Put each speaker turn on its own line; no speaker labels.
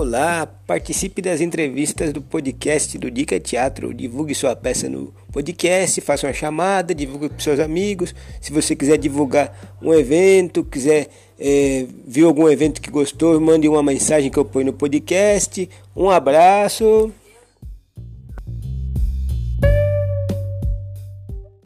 Olá, participe das entrevistas do podcast do Dica Teatro. Divulgue sua peça no podcast, faça uma chamada, divulgue para seus amigos. Se você quiser divulgar um evento, quiser eh, é, ver algum evento que gostou, mande uma mensagem que eu ponho no podcast. Um abraço.